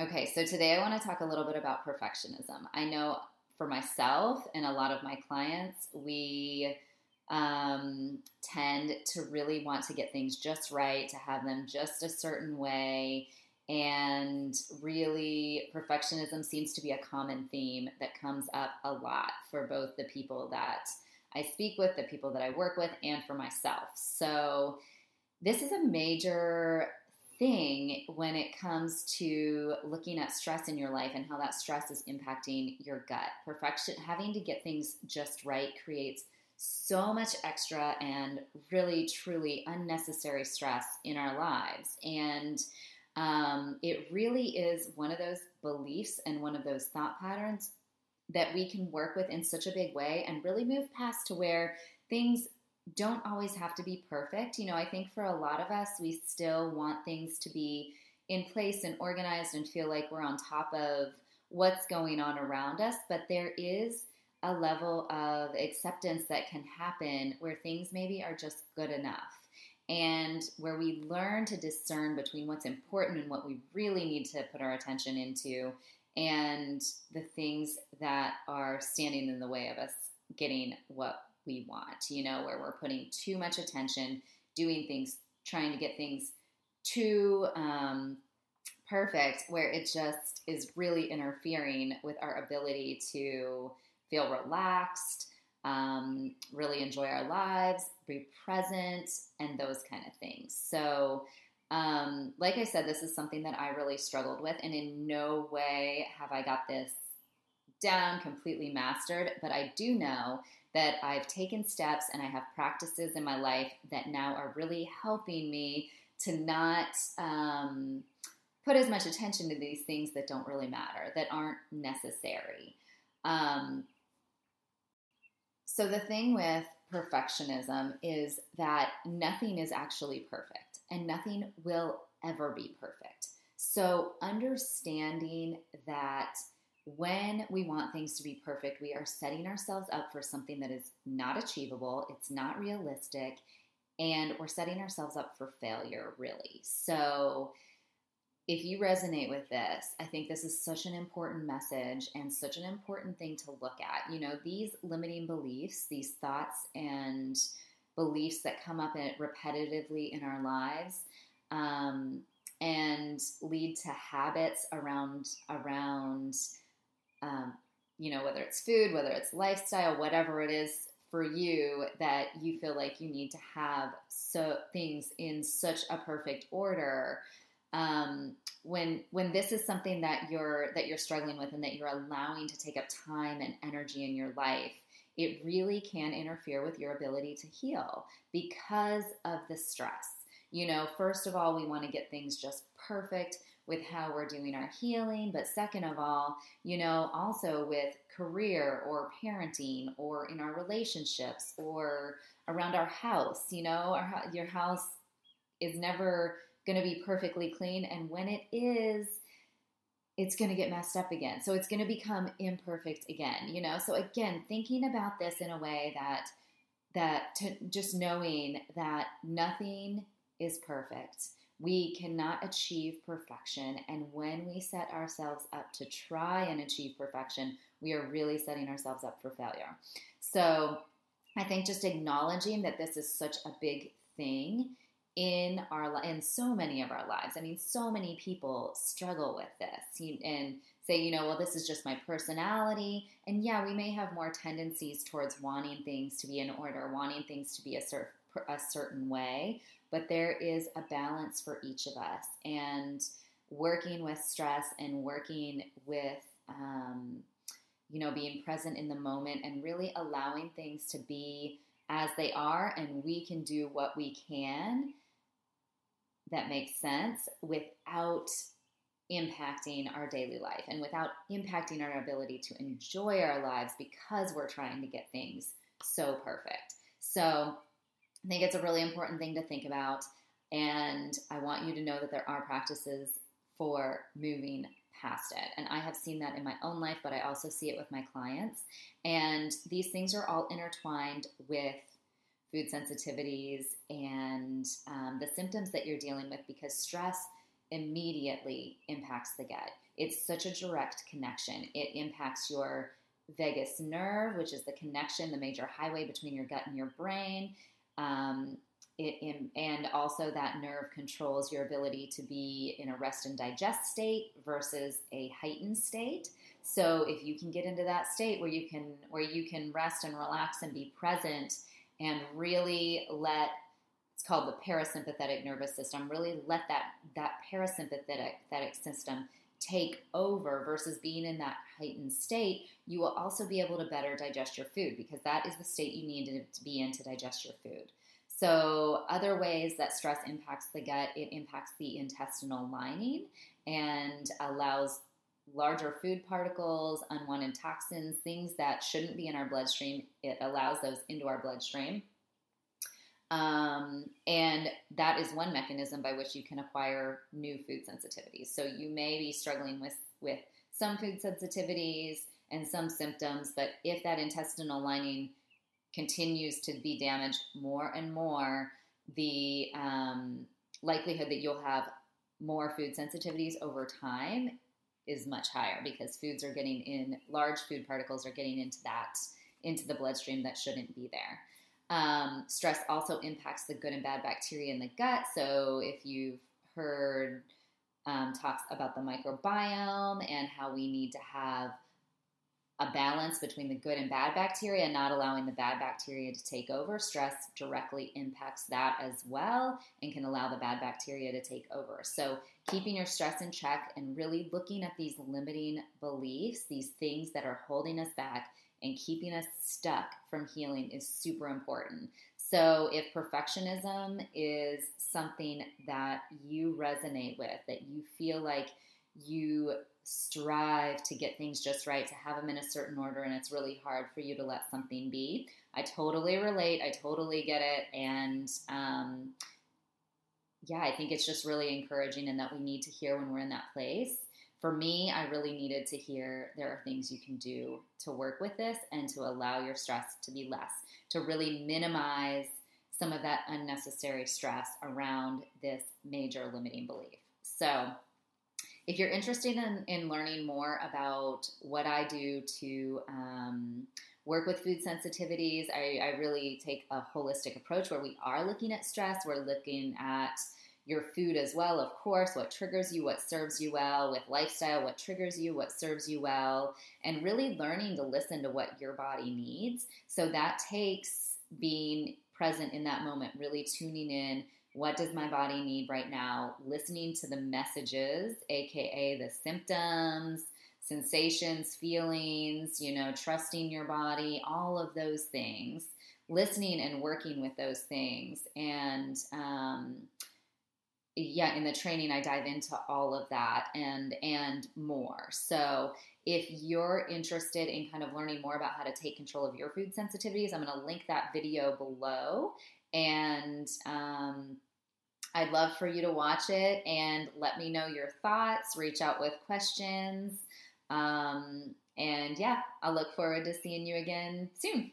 Okay, so today I want to talk a little bit about perfectionism. I know for myself and a lot of my clients, we um, tend to really want to get things just right, to have them just a certain way. And really, perfectionism seems to be a common theme that comes up a lot for both the people that I speak with, the people that I work with, and for myself. So, this is a major thing when it comes to looking at stress in your life and how that stress is impacting your gut. Perfection, having to get things just right creates so much extra and really, truly unnecessary stress in our lives. And um, it really is one of those beliefs and one of those thought patterns that we can work with in such a big way and really move past to where things don't always have to be perfect. You know, I think for a lot of us, we still want things to be in place and organized and feel like we're on top of what's going on around us. But there is a level of acceptance that can happen where things maybe are just good enough. And where we learn to discern between what's important and what we really need to put our attention into, and the things that are standing in the way of us getting what we want, you know, where we're putting too much attention, doing things, trying to get things too um, perfect, where it just is really interfering with our ability to feel relaxed, um, really enjoy our lives, be present, and those kind of things. So, um, like I said, this is something that I really struggled with, and in no way have I got this down completely mastered, but I do know that I've taken steps and I have practices in my life that now are really helping me to not um, put as much attention to these things that don't really matter, that aren't necessary. Um, so, the thing with perfectionism is that nothing is actually perfect and nothing will ever be perfect. So, understanding that when we want things to be perfect, we are setting ourselves up for something that is not achievable, it's not realistic, and we're setting ourselves up for failure, really. So, if you resonate with this, I think this is such an important message and such an important thing to look at. You know, these limiting beliefs, these thoughts and beliefs that come up in, repetitively in our lives, um, and lead to habits around around um, you know, whether it's food, whether it's lifestyle, whatever it is for you that you feel like you need to have so things in such a perfect order. Um, when when this is something that you're that you're struggling with and that you're allowing to take up time and energy in your life, it really can interfere with your ability to heal because of the stress. You know, first of all, we want to get things just perfect with how we're doing our healing, but second of all, you know, also with career or parenting or in our relationships or around our house. You know, our, your house is never going to be perfectly clean, and when it is, it's going to get messed up again. So it's going to become imperfect again, you know? So again, thinking about this in a way that that to, just knowing that nothing is perfect we cannot achieve perfection. And when we set ourselves up to try and achieve perfection, we are really setting ourselves up for failure. So I think just acknowledging that this is such a big thing in our in so many of our lives. I mean, so many people struggle with this and say, you know, well, this is just my personality. And yeah, we may have more tendencies towards wanting things to be in order, wanting things to be a, cer- a certain way but there is a balance for each of us. And working with stress and working with, um, you know, being present in the moment and really allowing things to be as they are, and we can do what we can that makes sense without impacting our daily life and without impacting our ability to enjoy our lives because we're trying to get things so perfect. So, I think it's a really important thing to think about. And I want you to know that there are practices for moving past it. And I have seen that in my own life, but I also see it with my clients. And these things are all intertwined with food sensitivities and um, the symptoms that you're dealing with because stress immediately impacts the gut. It's such a direct connection. It impacts your vagus nerve, which is the connection, the major highway between your gut and your brain. Um, it, and also that nerve controls your ability to be in a rest and digest state versus a heightened state. So if you can get into that state where you can where you can rest and relax and be present and really let it's called the parasympathetic nervous system really let that that parasympathetic system take over versus being in that heightened state you will also be able to better digest your food because that is the state you need to, be in to digest your food so, other ways that stress impacts the gut, it impacts the intestinal lining and allows larger food particles, unwanted toxins, things that shouldn't be in our bloodstream. It allows those into our bloodstream. Um, and that is one mechanism by which you can acquire new food sensitivities. So you may be struggling with, with some food sensitivities and some symptoms, but if that intestinal lining continues to be damaged more and more, the um, likelihood that you'll have more food sensitivities over time is much higher because foods are getting in large food particles are getting into that into the bloodstream that shouldn't be there. Um, stress also impacts the good and bad bacteria in the gut. So if you've heard um, talks about the microbiome and how we need to have a balance between the good and bad bacteria, not allowing the bad bacteria to take over. Stress directly impacts that as well and can allow the bad bacteria to take over. So, keeping your stress in check and really looking at these limiting beliefs, these things that are holding us back and keeping us stuck from healing is super important. So, if perfectionism is something that you resonate with, that you feel like you strive to get things just right, to have them in a certain order, and it's really hard for you to let something be. I totally relate. I totally get it. And um, yeah, I think it's just really encouraging and that we need to hear when we're in that place. For me, I really needed to hear there are things you can do to work with this and to allow your stress to be less, to really minimize some of that unnecessary stress around this major limiting belief. So, if you're interested in, in learning more about what I do to um, work with food sensitivities, I, I really take a holistic approach where we are looking at stress, we're looking at your food as well, of course, what triggers you, what serves you well, with lifestyle, what triggers you, what serves you well, and really learning to listen to what your body needs. So that takes being present in that moment, really tuning in what does my body need right now? Listening to the messages, aka the symptoms, sensations, feelings, you know, trusting your body, all of those things, listening and working with those things. And um, yeah, in the training, I dive into all of that and and more. So if you're interested in kind of learning more about how to take control of your food sensitivities, I'm going to link that video below. And um, I'd love for you to watch it and let me know your thoughts, reach out with questions. Um, and yeah, I'll look forward to seeing you again soon.